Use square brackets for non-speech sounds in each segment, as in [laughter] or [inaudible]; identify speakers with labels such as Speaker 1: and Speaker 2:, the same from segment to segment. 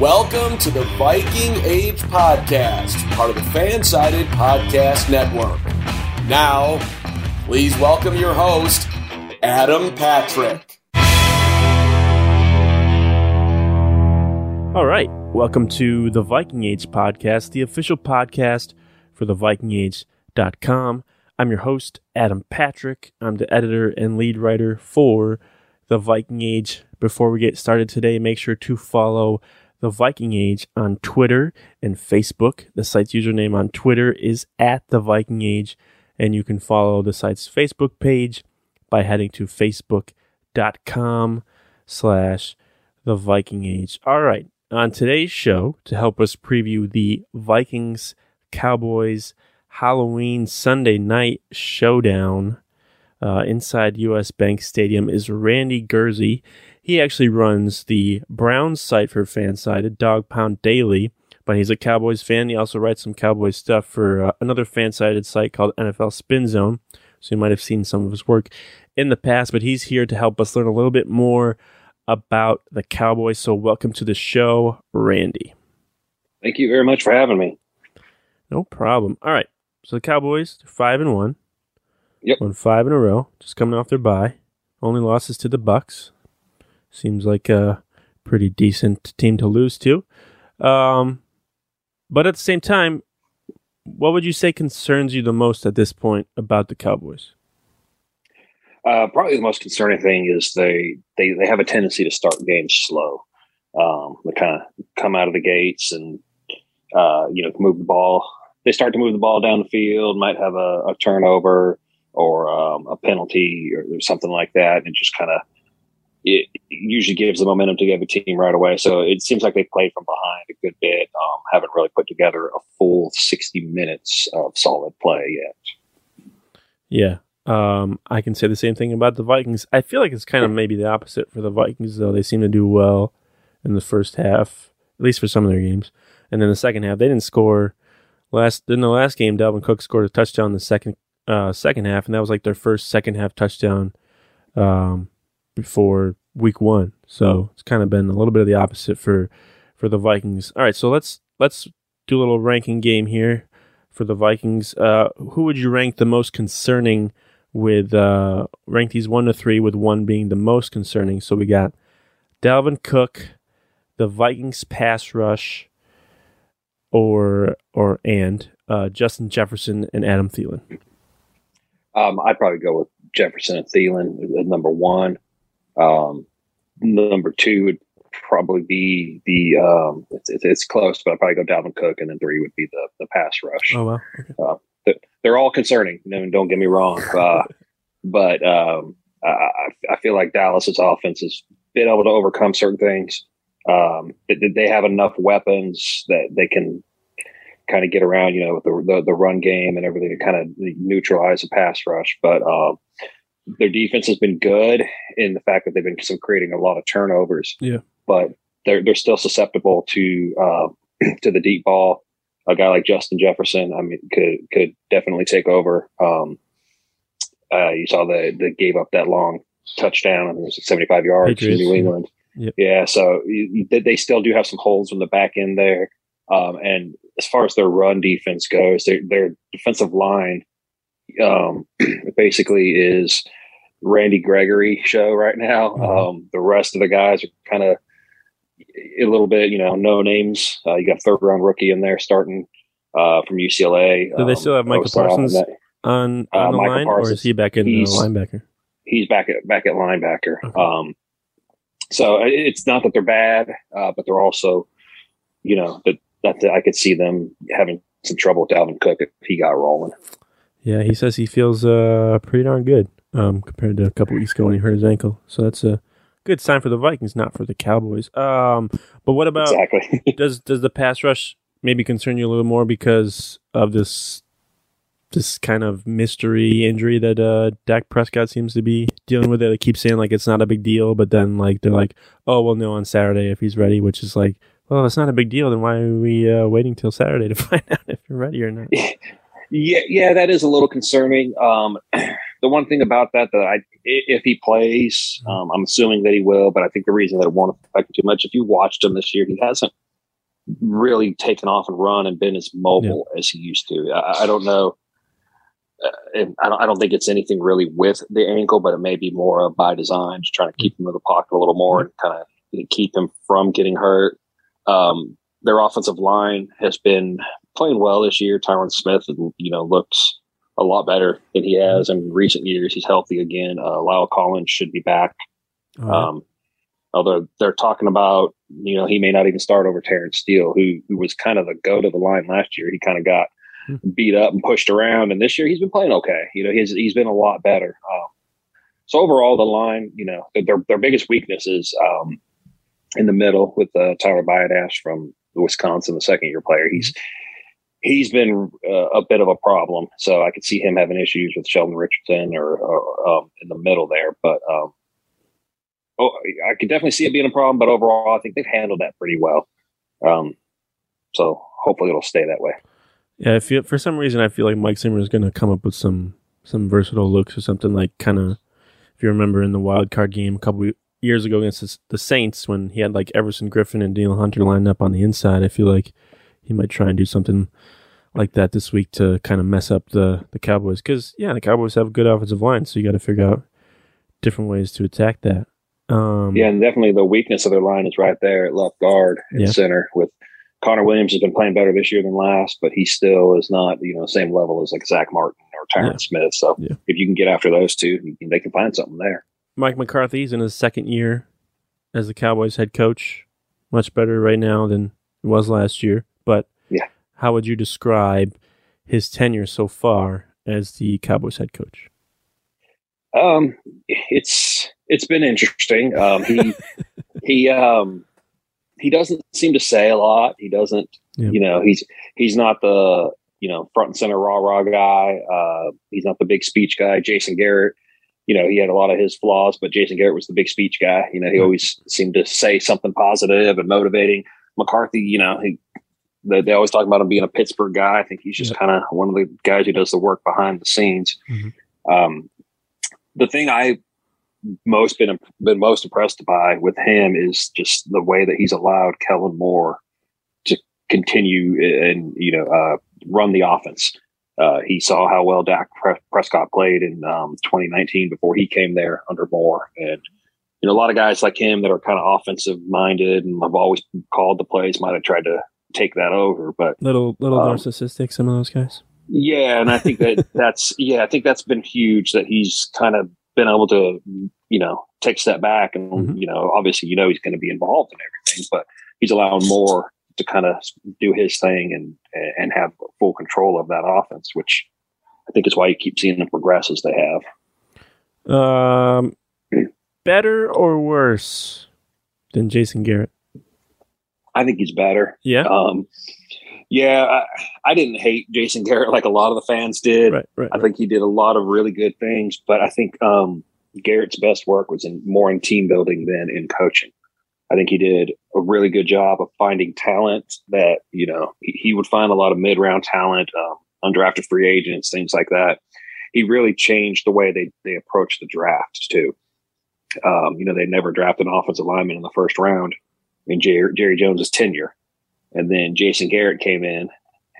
Speaker 1: Welcome to the Viking Age Podcast, part of the Fansided Podcast Network. Now, please welcome your host, Adam Patrick.
Speaker 2: All right. Welcome to the Viking Age podcast, the official podcast for the vikingage.com. I'm your host, Adam Patrick. I'm the editor and lead writer for the Viking Age. Before we get started today, make sure to follow the Viking Age on Twitter and Facebook. The site's username on Twitter is at the Viking Age, and you can follow the site's Facebook page by heading to facebook.com slash the Viking Age. All right. On today's show, to help us preview the Vikings Cowboys Halloween Sunday night showdown uh, inside US Bank Stadium is Randy Gurzi. He actually runs the Browns site for Fansided, Dog Pound Daily, but he's a Cowboys fan. He also writes some Cowboys stuff for uh, another Fansided site called NFL Spin Zone. So you might have seen some of his work in the past, but he's here to help us learn a little bit more about the Cowboys. So welcome to the show, Randy.
Speaker 3: Thank you very much for having me.
Speaker 2: No problem. All right. So the Cowboys, five and one.
Speaker 3: Yep.
Speaker 2: Won five in a row, just coming off their bye. Only losses to the Bucks. Seems like a pretty decent team to lose to. Um, but at the same time, what would you say concerns you the most at this point about the Cowboys?
Speaker 3: Uh, probably the most concerning thing is they they they have a tendency to start games slow. Um, they kind of come out of the gates and uh, you know move the ball. They start to move the ball down the field, might have a, a turnover or um, a penalty or, or something like that, and just kind of it usually gives the momentum to give a team right away. So it seems like they played from behind a good bit. Um, haven't really put together a full sixty minutes of solid play yet.
Speaker 2: Yeah, um, I can say the same thing about the Vikings. I feel like it's kind of maybe the opposite for the Vikings, though. They seem to do well in the first half, at least for some of their games. And then the second half, they didn't score. Last in the last game, Dalvin Cook scored a touchdown in the second uh, second half, and that was like their first second half touchdown um, before week one. So it's kind of been a little bit of the opposite for for the Vikings. All right, so let's let's do a little ranking game here for the Vikings. Uh, who would you rank the most concerning? With uh, rank these one to three, with one being the most concerning. So we got Dalvin Cook, the Vikings pass rush, or or and uh, Justin Jefferson and Adam Thielen.
Speaker 3: Um, I'd probably go with Jefferson and Thielen at number one. Um, number two would probably be the um, it's, it's, it's, close, but I'd probably go Dalvin Cook, and then three would be the the pass rush.
Speaker 2: Oh wow, okay.
Speaker 3: uh, they're all concerning. No, don't get me wrong, uh, but um, I, I feel like Dallas's offense has been able to overcome certain things. Um, they, they have enough weapons that they can kind of get around, you know, with the, the, the run game and everything to kind of neutralize the pass rush. But um, their defense has been good in the fact that they've been some creating a lot of turnovers.
Speaker 2: Yeah,
Speaker 3: but they're they're still susceptible to uh, [clears throat] to the deep ball. A guy like Justin Jefferson, I mean, could could definitely take over. Um, uh, you saw that they gave up that long touchdown. I think it was 75 yards
Speaker 2: Patriots,
Speaker 3: to New England.
Speaker 2: Yeah.
Speaker 3: Yeah so you, they still do have some holes in the back end there. Um, and as far as their run defense goes, their, their defensive line um, [clears throat] basically is Randy Gregory show right now.
Speaker 2: Mm-hmm.
Speaker 3: Um, the rest of the guys are kind of a little bit, you know, no names. Uh, you got third round rookie in there starting uh, from UCLA.
Speaker 2: Do they still have Micah Parsons on, on
Speaker 3: Uh,
Speaker 2: the
Speaker 3: Michael
Speaker 2: line,
Speaker 3: Parsons,
Speaker 2: or is he back in the linebacker?
Speaker 3: He's back at back at linebacker.
Speaker 2: Okay.
Speaker 3: So it's not that they're bad, uh, but they're also, you know, that that I could see them having some trouble with Dalvin Cook if he got rolling.
Speaker 2: Yeah, he says he feels uh, pretty darn good um, compared to a couple weeks ago when he hurt his ankle. So that's a good sign for the Vikings, not for the Cowboys. Um, but what about
Speaker 3: exactly? [laughs]
Speaker 2: does does the pass rush maybe concern you a little more because of this this kind of mystery injury that uh, Dak Prescott seems to be dealing with? It, they keep saying like it's not a big deal, but then like they're like, oh, well, no, on Saturday if he's ready, which is like, well, it's not a big deal. Then why are we uh, waiting till Saturday to [laughs] find out if you're ready or not? [laughs]
Speaker 3: Yeah, yeah, that is a little concerning. Um, [clears throat] the one thing about that that I, if he plays, um, I'm assuming that he will, but I think the reason that it won't affect him too much, if you watched him this year, he hasn't really taken off and run and been as mobile as he used to. I, I don't know. Uh, and I don't, I don't think it's anything really with the ankle, but it may be more of by design, just trying to keep him in the pocket a little more and kind of keep him from getting hurt. Um, their offensive line has been playing well this year. Tyron Smith, you know, looks a lot better than he has in recent years. He's healthy again. Uh, La'el Collins should be back.
Speaker 2: Oh, yeah.
Speaker 3: Um, although they're talking about, you know, he may not even start over Terence Steele, who who was kind of the goat of the line last year. He kind of got. Beat up and pushed around, and this year he's been playing okay. You know, he's he's been a lot better. Um, so overall, the line, you know, their their biggest weakness is um, in the middle with uh, Tyler Biadasz from Wisconsin, the second year player. He's he's been uh, a bit of a problem. So I could see him having issues with Sheldon Richardson or, or um, in the middle there. But um, oh, I could definitely see it being a problem. But overall, I think they've handled that pretty well. Um, so hopefully it'll stay that way.
Speaker 2: Yeah, I feel for some reason I feel like Mike Zimmer is going to come up with some some versatile looks or something like kind of. If you remember in the wild card game a couple years ago against the, Saints when he had like Everson Griffen and Danielle Hunter lined up on the inside, I feel like he might try and do something like that this week to kind of mess up the the Cowboys because yeah, the Cowboys have a good offensive line, so you got to figure out different ways to attack that. Um,
Speaker 3: Yeah, and definitely the weakness of their line is right there at left guard and
Speaker 2: Yeah.
Speaker 3: center. With Connor Williams has been playing better this year than last, but he still is not you know same level as like Zach Martin or Tyron
Speaker 2: Yeah.
Speaker 3: Smith. So
Speaker 2: Yeah.
Speaker 3: if you can get after those two, they can find something there.
Speaker 2: Mike McCarthy's in his second year as the Cowboys head coach. Much better right now than it was last year. But
Speaker 3: Yeah.
Speaker 2: how would you describe his tenure so far as the Cowboys head coach?
Speaker 3: Um, it's it's been interesting. Um, he [laughs] he um he doesn't seem to say a lot. He doesn't.
Speaker 2: Yeah.
Speaker 3: You know, he's he's not the you know front and center rah rah guy. Uh, he's not the big speech guy. Jason Garrett. You know, he had a lot of his flaws, but Jason Garrett was the big speech guy. You know, he always seemed to say something positive and motivating. McCarthy, you know, he they, they always talk about him being a Pittsburgh guy. I think he's just
Speaker 2: Yeah.
Speaker 3: kind of one of the guys who does the work behind the scenes.
Speaker 2: Mhm.
Speaker 3: Um, the thing I most been been most impressed by with him is just the way that he's allowed Kellen Moore to continue and you know uh, run the offense. Uh, he saw how well Dak Prescott played in um, 2019 before he came there under Moore, and you know a lot of guys like him that are kind of offensive minded and have always called the plays might have tried to take that over, but
Speaker 2: Little little
Speaker 3: Um,
Speaker 2: narcissistic, some of those guys.
Speaker 3: yeah, and I think that [laughs] that's yeah, I think that's been huge that he's kind of been able to you know take a step back and
Speaker 2: Mhm.
Speaker 3: you know obviously you know he's going to be involved in everything, but he's allowing more to kind of do his thing and and have full control of that offense, which I think is why you keep seeing them progress as they have.
Speaker 2: Um, [clears throat] better or worse than Jason Garrett?
Speaker 3: I think he's better.
Speaker 2: Yeah,
Speaker 3: Um, yeah, I, I didn't hate Jason Garrett like a lot of the fans did.
Speaker 2: right, right.
Speaker 3: I think he did a lot of really good things, but I think um, Garrett's best work was in more in team building than in coaching. I think he did a really good job of finding talent that you know he, he would find a lot of mid round talent, um, undrafted free agents, things like that. He really changed the way they they approached the draft too. Um, you know, they never drafted an offensive lineman in the first round in Jerry, Jerry Jones's tenure, and then Jason Garrett came in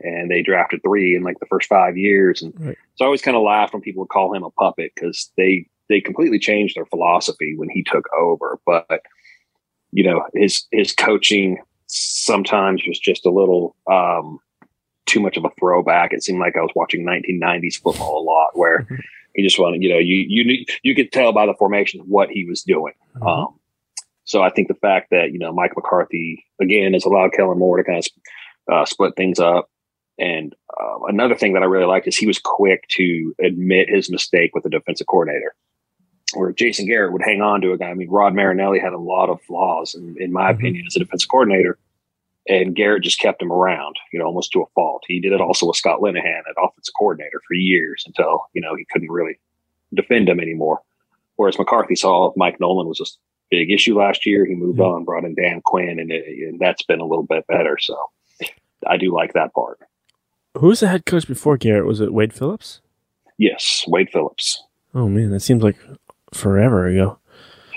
Speaker 3: and they drafted three in like the first five years. And
Speaker 2: Right.
Speaker 3: so I always kind of laughed when people would call him a puppet because they they completely changed their philosophy when he took over. But you know, his his coaching sometimes was just a little um, too much of a throwback. It seemed like I was watching 1990s football a lot, where he just wanted, you know, you you you could tell by the formation what he was doing.
Speaker 2: Mhm.
Speaker 3: Um, so I think the fact that you know Mike McCarthy again has allowed Kellen Moore to kind of uh, split things up. And uh, another thing that I really liked is he was quick to admit his mistake with the defensive coordinator. Where Jason Garrett would hang on to a guy. I mean, Rod Marinelli had a lot of flaws, in, in my mm-hmm. opinion, as a defensive coordinator. And Garrett just kept him around, you know, almost to a fault. He did it also with Scott Linehan at offensive coordinator for years until, you know, he couldn't really defend him anymore. Whereas McCarthy saw Mike Nolan was a big issue last year. He moved mm-hmm. on, brought in Dan Quinn, and, it, and that's been a little bit better. So I do like that part.
Speaker 2: Who was the head coach before Garrett? Was it Wade Phillips?
Speaker 3: Yes, Wade Phillips.
Speaker 2: Oh man, that seems like forever ago.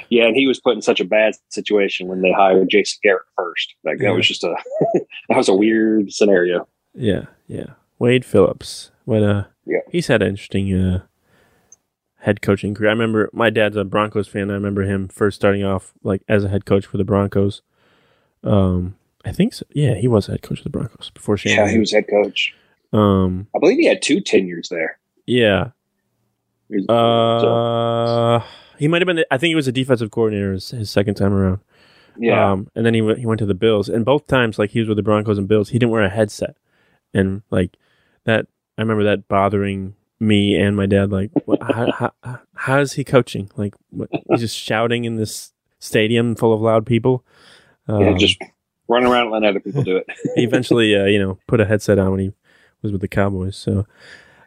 Speaker 3: Yeah, and he was put in such a bad situation when they hired Jason Garrett first. Like yeah. that was just a [laughs] that was a weird scenario.
Speaker 2: Yeah, yeah. Wade Phillips. But uh yeah. he's had an interesting uh head coaching career. I remember my dad's a Broncos fan. I remember him first starting off like as a head coach for the Broncos. Um I think so. Yeah, he was head coach of the Broncos before Shane.
Speaker 3: Yeah, he was head coach. Um, I believe he had two tenures there.
Speaker 2: Yeah. Uh, he might have been. I think he was a defensive coordinator his, his second time around. Yeah. Um, and then he went. He went to the Bills, and both times, like he was with the Broncos and Bills, he didn't wear a headset, and like that. I remember that bothering me and my dad. Like, what, how, how, how is he coaching? Like, what, he's just shouting in this stadium full of loud people.
Speaker 3: Um, yeah, just running around and letting other people do it. [laughs]
Speaker 2: he eventually, uh, you know, put a headset on when he was with the Cowboys. So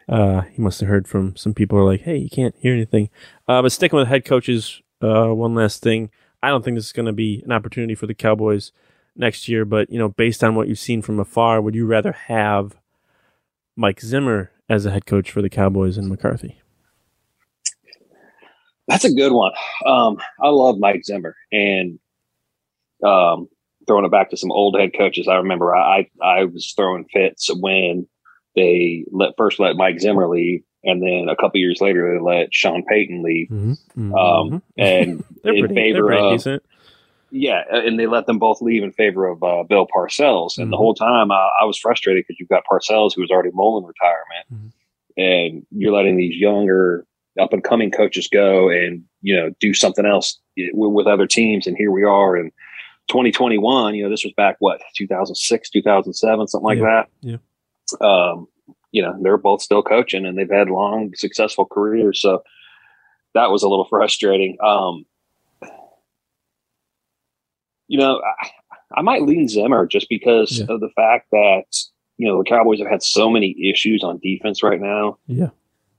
Speaker 2: uh, he must have heard from some people who are like, "Hey, you can't hear anything." Uh, but sticking with head coaches, uh, one last thing. I don't think this is going to be an opportunity for the Cowboys next year. But you know, based on what you've seen from afar, would you rather have Mike Zimmer as a head coach for the Cowboys and McCarthy?
Speaker 3: That's a good one. Um, I love Mike Zimmer, and um, throwing it back to some old head coaches, I remember I I was throwing fits when they let first let Mike Zimmer leave, and then a couple years later they let Sean Payton leave, mm-hmm. mm-hmm. Um, and [laughs] in pretty, favor of decent. Yeah, and they let them both leave in favor of uh, Bill Parcells. And mm-hmm. the whole time uh, I was frustrated because you've got Parcells who was already mulling retirement, mm-hmm. and you're letting these younger up and coming coaches go and you know do something else with other teams, and here we are in 2021, you know, this was back what 2006, 2007, something like
Speaker 2: yeah.
Speaker 3: that.
Speaker 2: Yeah.
Speaker 3: Um, you know, they're both still coaching and they've had long, successful careers. So that was a little frustrating. Um, you know, I, I might lean Zimmer just because yeah. of the fact that you know the Cowboys have had so many issues on defense right now.
Speaker 2: Yeah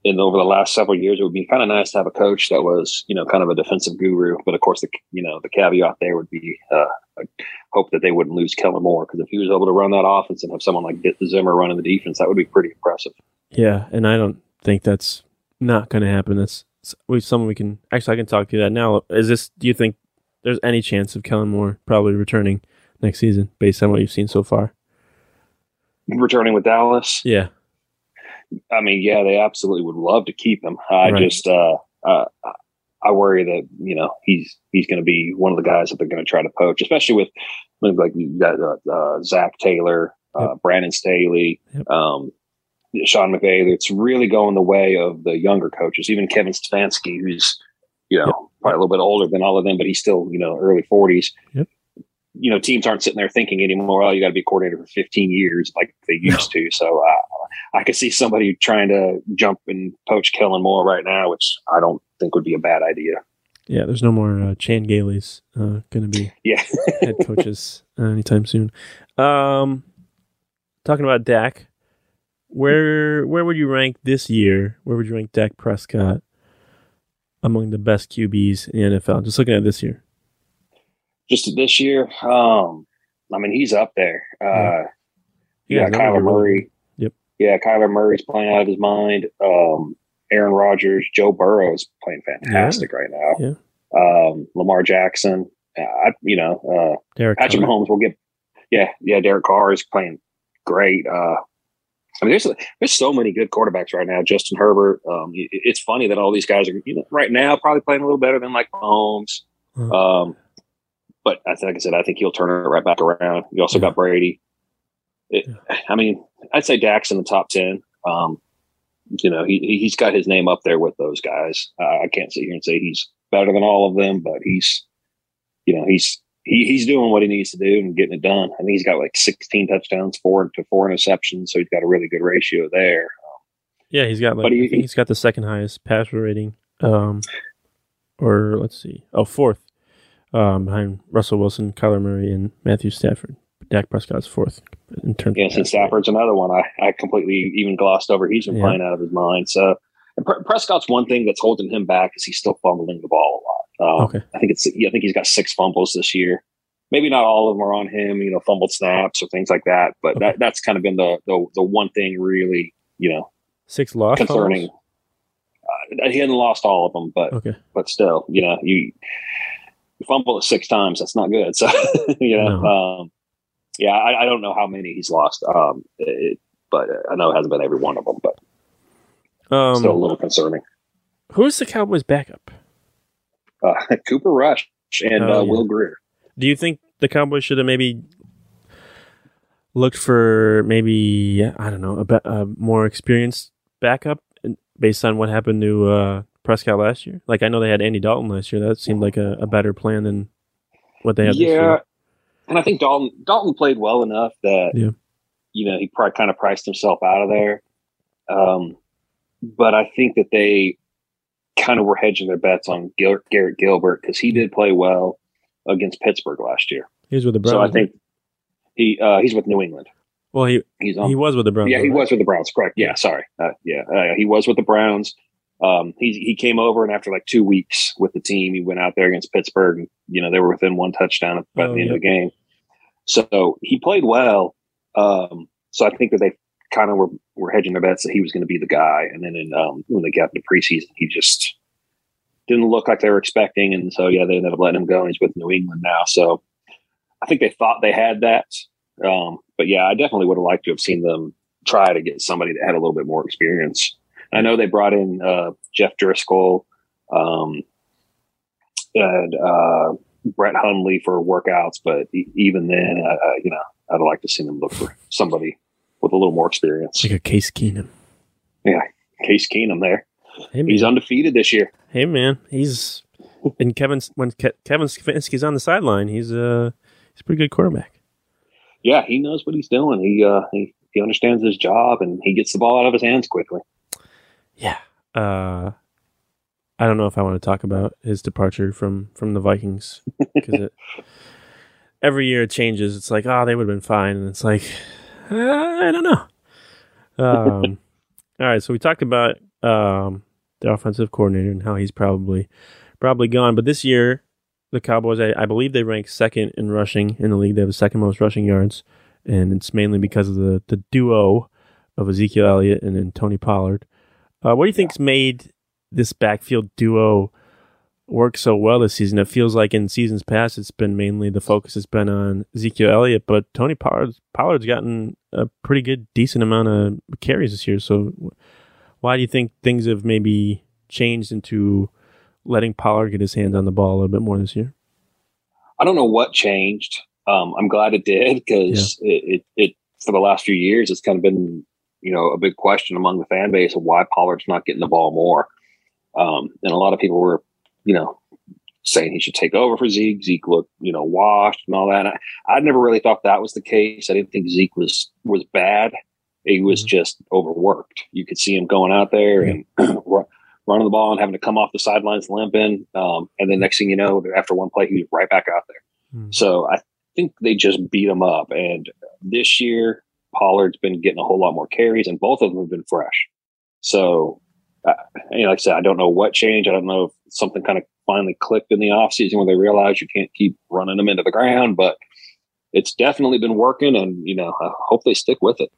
Speaker 3: and over the last several years, it would be kind of nice to have a coach that was, you know, kind of a defensive guru. But of course, the you know the caveat there would be uh, hope that they wouldn't lose Kellen Moore because if he was able to run that offense and have someone like Zimmer running the defense, that would be pretty impressive.
Speaker 2: Yeah, and I don't think that's not going to happen. That's something we can actually I can talk to you that now. Is this? Do you think there's any chance of Kellen Moore probably returning next season based on what you've seen so far?
Speaker 3: Returning with Dallas,
Speaker 2: yeah.
Speaker 3: I mean, yeah, they absolutely would love to keep him. I right. just, uh, uh, I worry that you know he's he's going to be one of the guys that they're going to try to poach, especially with like you got uh, uh, Zac Taylor, uh, yep. Brandon Staley, yep. um, Sean McVay. It's really going the way of the younger coaches. Even Kevin Stefanski, who's you know. Probably a little bit older than all of them, but he's still you know early forties you know, teams aren't sitting there thinking anymore, oh, you got to be coordinator for 15 years like they used to. So uh, I could see somebody trying to jump and poach Kellen Moore right now, which I don't think would be a bad idea.
Speaker 2: Yeah, there's no more uh, Chan Gailey's uh, going to be [laughs]
Speaker 3: yeah.
Speaker 2: head coaches anytime soon. Um, talking about Dak, where where would you rank this year? Where would you rank Dak Prescott among the best QBs in the NFL? Just looking at this year
Speaker 3: just this year, um, I mean, he's up there. Uh, yeah, yeah Kyler Murray.
Speaker 2: Yep.
Speaker 3: Yeah, Kyler Murray's playing out of his mind. Um, Aaron Rodgers, Joe Burrow is playing fantastic yeah. right now.
Speaker 2: Yeah.
Speaker 3: Um, Lamar Jackson. Uh, I, you know, uh, Derek Patrick Carr. Mahomes will get. Yeah, yeah. Derek Carr is playing great. Uh, I mean, there's there's so many good quarterbacks right now. Justin Herbert. Um, it, it's funny that all these guys are, you know, right now probably playing a little better than like Mahomes. Uh-huh. Um, but I think, like I said, I think he'll turn it right back around. You also yeah. got Brady. It, I mean, I'd say Dak's in the top ten. Um, you know, he he's got his name up there with those guys. Uh, I can't sit here and say he's better than all of them, but he's, you know, he's he, he's doing what he needs to do and getting it done. I think he's got like 16 touchdowns, four to four interceptions, so he's got a really good ratio there.
Speaker 2: Yeah, he's got like
Speaker 3: But he-
Speaker 2: think he's got the second highest passer rating. Um, or let's see, oh fourth, um, behind Russell Wilson, Kyler Murray, and Matthew Stafford. Dak Prescott's fourth in terms.
Speaker 3: Yeah,
Speaker 2: of
Speaker 3: since. Stafford's another one I, I completely even glossed over. He's been
Speaker 2: Yeah.
Speaker 3: playing out of his mind. So and Pre- Prescott's one thing that's holding him back is he's still fumbling the ball a lot. Um,
Speaker 2: Okay.
Speaker 3: I think it's I think he's got six fumbles this year. Maybe not all of them are on him, you know, fumbled snaps or things like that. But
Speaker 2: Okay.
Speaker 3: that that's kind of been the, the the one thing really, you know,
Speaker 2: Six lost
Speaker 3: concerning. Uh, he hadn't lost all of them, but?
Speaker 2: Okay.
Speaker 3: but still, you know, you, you fumble it six times. That's not good. [laughs] So, you know, um, yeah, I, I don't know how many he's lost, um, it, but I know it hasn't been every one of them, but still a
Speaker 2: Um,
Speaker 3: little concerning.
Speaker 2: who's the Cowboys' backup?
Speaker 3: Uh, [laughs] Cooper Rush and
Speaker 2: Oh,
Speaker 3: uh,
Speaker 2: yeah.
Speaker 3: Will Grier.
Speaker 2: Do you think the Cowboys should have maybe looked for maybe I don't know a, a more experienced backup based on what happened to uh, Prescott last year? Like I know they had Andy Dalton last year. That seemed like a, a better plan than what they had this
Speaker 3: Yeah,
Speaker 2: year.
Speaker 3: and I think Dalton Dalton played well enough that
Speaker 2: Yeah.
Speaker 3: you know he probably kind of priced himself out of there. Um, but I think that they kind of were hedging their bets on Gil- Garrett Gilbert because he did play well against Pittsburgh last year.
Speaker 2: He was with the Browns.
Speaker 3: So I think he uh, he's with New England.
Speaker 2: Well, he
Speaker 3: He's on.
Speaker 2: he was with the Browns.
Speaker 3: yeah, he
Speaker 2: right?
Speaker 3: was with the Browns. Correct. Yeah, sorry. Uh, yeah, uh, he was with the Browns. Um, he he came over and after like two weeks with the team, he went out there against Pittsburgh. And, you know, they were within one touchdown at by
Speaker 2: Oh,
Speaker 3: the end
Speaker 2: yeah.
Speaker 3: of the game. So he played well. Um, so I think that they kind of were, were hedging their bets that he was going to be the guy. And then in, um, when they got into preseason, he just didn't look like they were expecting. And so, yeah, they ended up letting him go. And he's with New England now. So I think they thought they had that. Um, but yeah, I definitely would have liked to have seen them try to get somebody that had a little bit more experience. I know they brought in uh, Jeff Driskel um, and uh, Brett Hundley for workouts, but e- even then, uh, you know, I'd like to see them look for somebody with a little more experience.
Speaker 2: like a Case Keenum.
Speaker 3: Yeah, Case Keenum there,
Speaker 2: Hey
Speaker 3: he's undefeated this year.
Speaker 2: hey man, he's and Kevin when Ke- Kevin Stefanski's on the sideline, he's uh he's a pretty good quarterback.
Speaker 3: Yeah, he knows what he's doing. He uh, he he understands his job and he gets the ball out of his hands quickly.
Speaker 2: Yeah. Uh, I don't know if I want to talk about his departure from from the Vikings because it [laughs] every year it changes. It's like, oh, they would have been fine, and it's like, I don't know. Um, [laughs] all right, so we talked about um, the offensive coordinator and how he's probably probably gone, but this year the Cowboys, I, I believe they rank second in rushing in the league. They have the second most rushing yards, and it's mainly because of the the duo of Ezekiel Elliott and then Tony Pollard. Uh, what do you think's made this backfield duo work so well this season? It feels like in seasons past, it's been mainly the focus has been on Ezekiel Elliott, but Tony Pollard Pollard's gotten a pretty good, decent amount of carries this year. So, why do you think things have maybe changed into letting Pollard get his hands on the ball a little bit more this year?
Speaker 3: I don't know what changed. Um, I'm glad it did because it, it, it, for the last few years, it's kind of been, you know, a big question among the fan base of why Pollard's not getting the ball more. Um, and a lot of people were, you know, saying he should take over for Zeke. Zeke looked, you know, washed and all that. I, I never really thought that was the case. I didn't think Zeke was was bad. He was
Speaker 2: Mhm.
Speaker 3: just overworked. You could see him going out there and [clears throat] run- running the ball and having to come off the sidelines limping. Um, and then next thing you know, after one play, he was right back out there.
Speaker 2: Hmm.
Speaker 3: So I think they just beat him up. And this year, Pollard's been getting a whole lot more carries, and both of them have been fresh. So, uh, you know, like I said, I don't know what changed. I don't know if something kind of finally clicked in the offseason where they realized you can't keep running them into the ground, but it's definitely been working. And, you know, I hope they stick with it.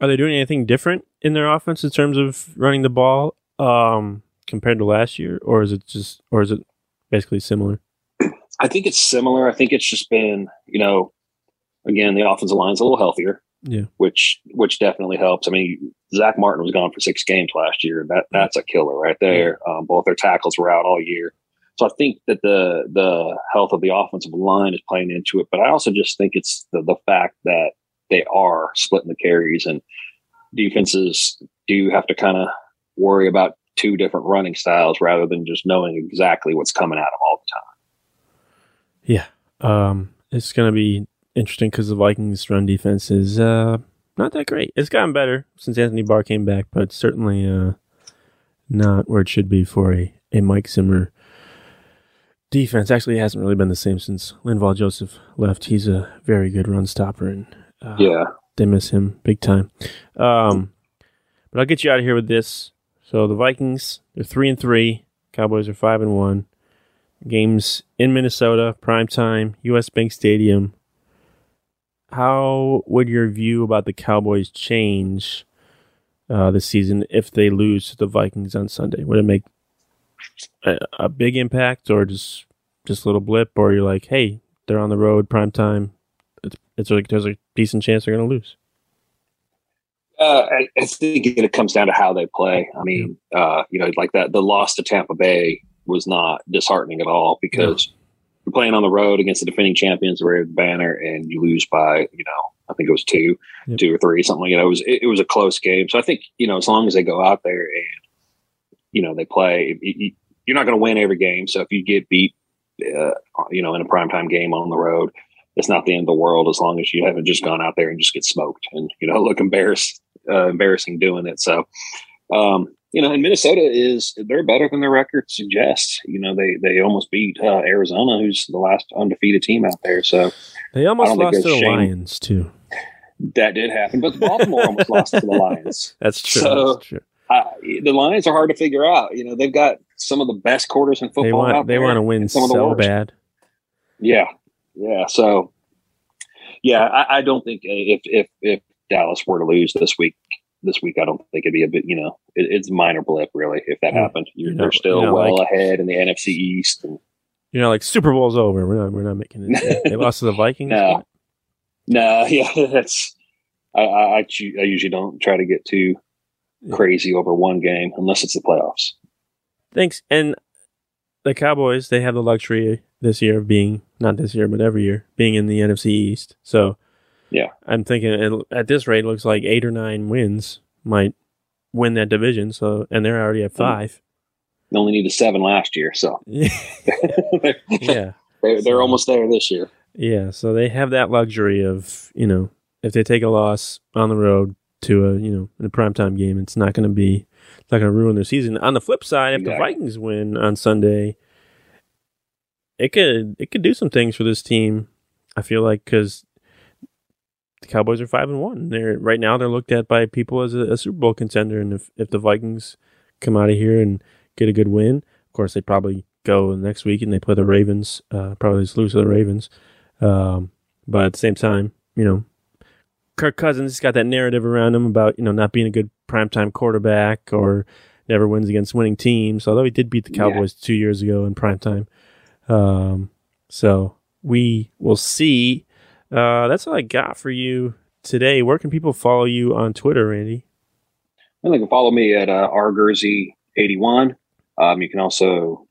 Speaker 2: Are they doing anything different in their offense in terms of running the ball um, compared to last year, or is it just, or is it basically similar?
Speaker 3: I think it's similar. I think it's just been, you know, again, the offensive line's a little healthier.
Speaker 2: Yeah.
Speaker 3: which which definitely helps. I mean, Zach Martin was gone for six games last year. That that's a killer right there. Um, both their tackles were out all year, so I think that the the health of the offensive line is playing into it. But I also just think it's the the fact that they are splitting the carries and defenses do have to kind of worry about two different running styles rather than just knowing exactly what's coming at them all the time.
Speaker 2: Yeah. Um, it's going to be interesting because the Vikings' run defense is uh, not that great. It's gotten better since Anthony Barr came back, but certainly uh, not where it should be for a, a Mike Zimmer defense. Actually, it hasn't really been the same since Linval Joseph left. He's a very good run stopper, and uh,
Speaker 3: Yeah.
Speaker 2: they miss him big time. Um, but I'll get you out of here with this. So the Vikings, they're three and three. Cowboys are five and one. Games in Minnesota, prime time, U.S. Bank Stadium. How would your view about the Cowboys change uh, this season if they lose to the Vikings on Sunday? Would it make a, a big impact, or just just a little blip? Or you're like, hey, they're on the road, prime time. It's, it's like there's a decent chance they're going to lose.
Speaker 3: Uh, I, I think it comes down to how they play. I mean, uh, you know, like that, the loss to Tampa Bay was not disheartening at all because you're playing on the road against the defending champions, the Red Banner, and you lose by, you know, I think it was two,
Speaker 2: Yep.
Speaker 3: two or three, something like that. It was, it, it was a close game. So I think, you know, as long as they go out there and, you know, they play, you- you're not going to win every game. So if you get beat, uh, you know, in a primetime game on the road, it's not the end of the world as long as you haven't just gone out there and just get smoked and you know [laughs] look embarrassed uh, embarrassing doing it so um you know and minnesota is they're better than their record suggests you know they they almost beat uh, arizona who's the last undefeated team out there so
Speaker 2: They almost
Speaker 3: I don't think
Speaker 2: lost to the
Speaker 3: shame.
Speaker 2: Lions too.
Speaker 3: that did happen but baltimore almost lost to the lions [laughs]
Speaker 2: That's true.
Speaker 3: So,
Speaker 2: That's true.
Speaker 3: uh, the lions are hard to figure out you know they've got some of the best quarters in football
Speaker 2: They want they want to win
Speaker 3: some of the
Speaker 2: so
Speaker 3: worst.
Speaker 2: bad.
Speaker 3: Yeah, yeah. So, yeah, I, I don't think if if if Dallas were to lose this week, this week, I don't think it'd be a bit. You know, it, it's minor blip really if that
Speaker 2: Yeah.
Speaker 3: happened. You're,
Speaker 2: You know-
Speaker 3: they're still
Speaker 2: you know,
Speaker 3: well
Speaker 2: like-
Speaker 3: ahead in the NFC East. And,
Speaker 2: You know, like Super Bowl's over. We're not we're not making it. [laughs] they lost to the Vikings.
Speaker 3: No. no, [laughs] yeah, that's. I I, I, I usually don't try to get too
Speaker 2: Yeah.
Speaker 3: crazy over one game unless it's the playoffs.
Speaker 2: Thanks. And the Cowboys, they have the luxury this year of being not this year, but every year being in the NFC East. So
Speaker 3: Yeah.
Speaker 2: I'm thinking it- at this rate, it looks like eight or nine wins might win that division. So and they're already at
Speaker 3: Mm.
Speaker 2: five.
Speaker 3: They only needed seven last year, so [laughs]
Speaker 2: yeah. [laughs]
Speaker 3: they're, they're
Speaker 2: So-
Speaker 3: almost there this year.
Speaker 2: Yeah, so they have that luxury of, you know, if they take a loss on the road to a, you know, in a primetime game, it's not going to be, it's not going to ruin their season. On the flip side, if the Vikings win on Sunday, it could, it could do some things for this team. I feel like because the Cowboys are five and one. They're right now they're looked at by people as a, a Super Bowl contender, and if if the Vikings come out of here and get a good win, of course they probably go next week and they play the Ravens. Uh, probably just lose to the Ravens. Um, but at the same time, you know, Kirk Cousins has got that narrative around him about, you know, not being a good primetime quarterback or never wins against winning teams, although he did beat the
Speaker 3: Yeah.
Speaker 2: Cowboys two years ago in primetime. Um, so we will see. Uh, that's all I got for you today. Where can people follow you on Twitter, Randy?
Speaker 3: And they can follow me at uh, rgurzi81. Um, you can also,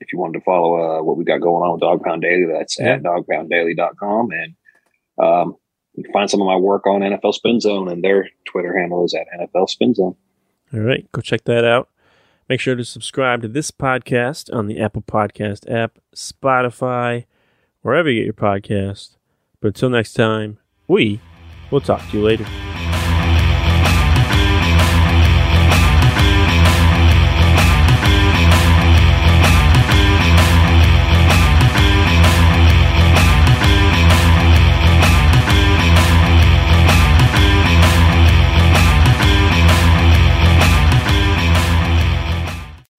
Speaker 3: if you wanted to follow uh, what we got going on with Dog Pound Daily, that's
Speaker 2: Yeah.
Speaker 3: at dogpounddaily.com. And um, you can find some of my work on NFL Spin Zone, and their Twitter handle is at NFL Spin Zone.
Speaker 2: All right, go check that out. Make sure to subscribe to this podcast on the Apple Podcast app, Spotify, wherever you get your podcast. But until next time, we will talk to you later.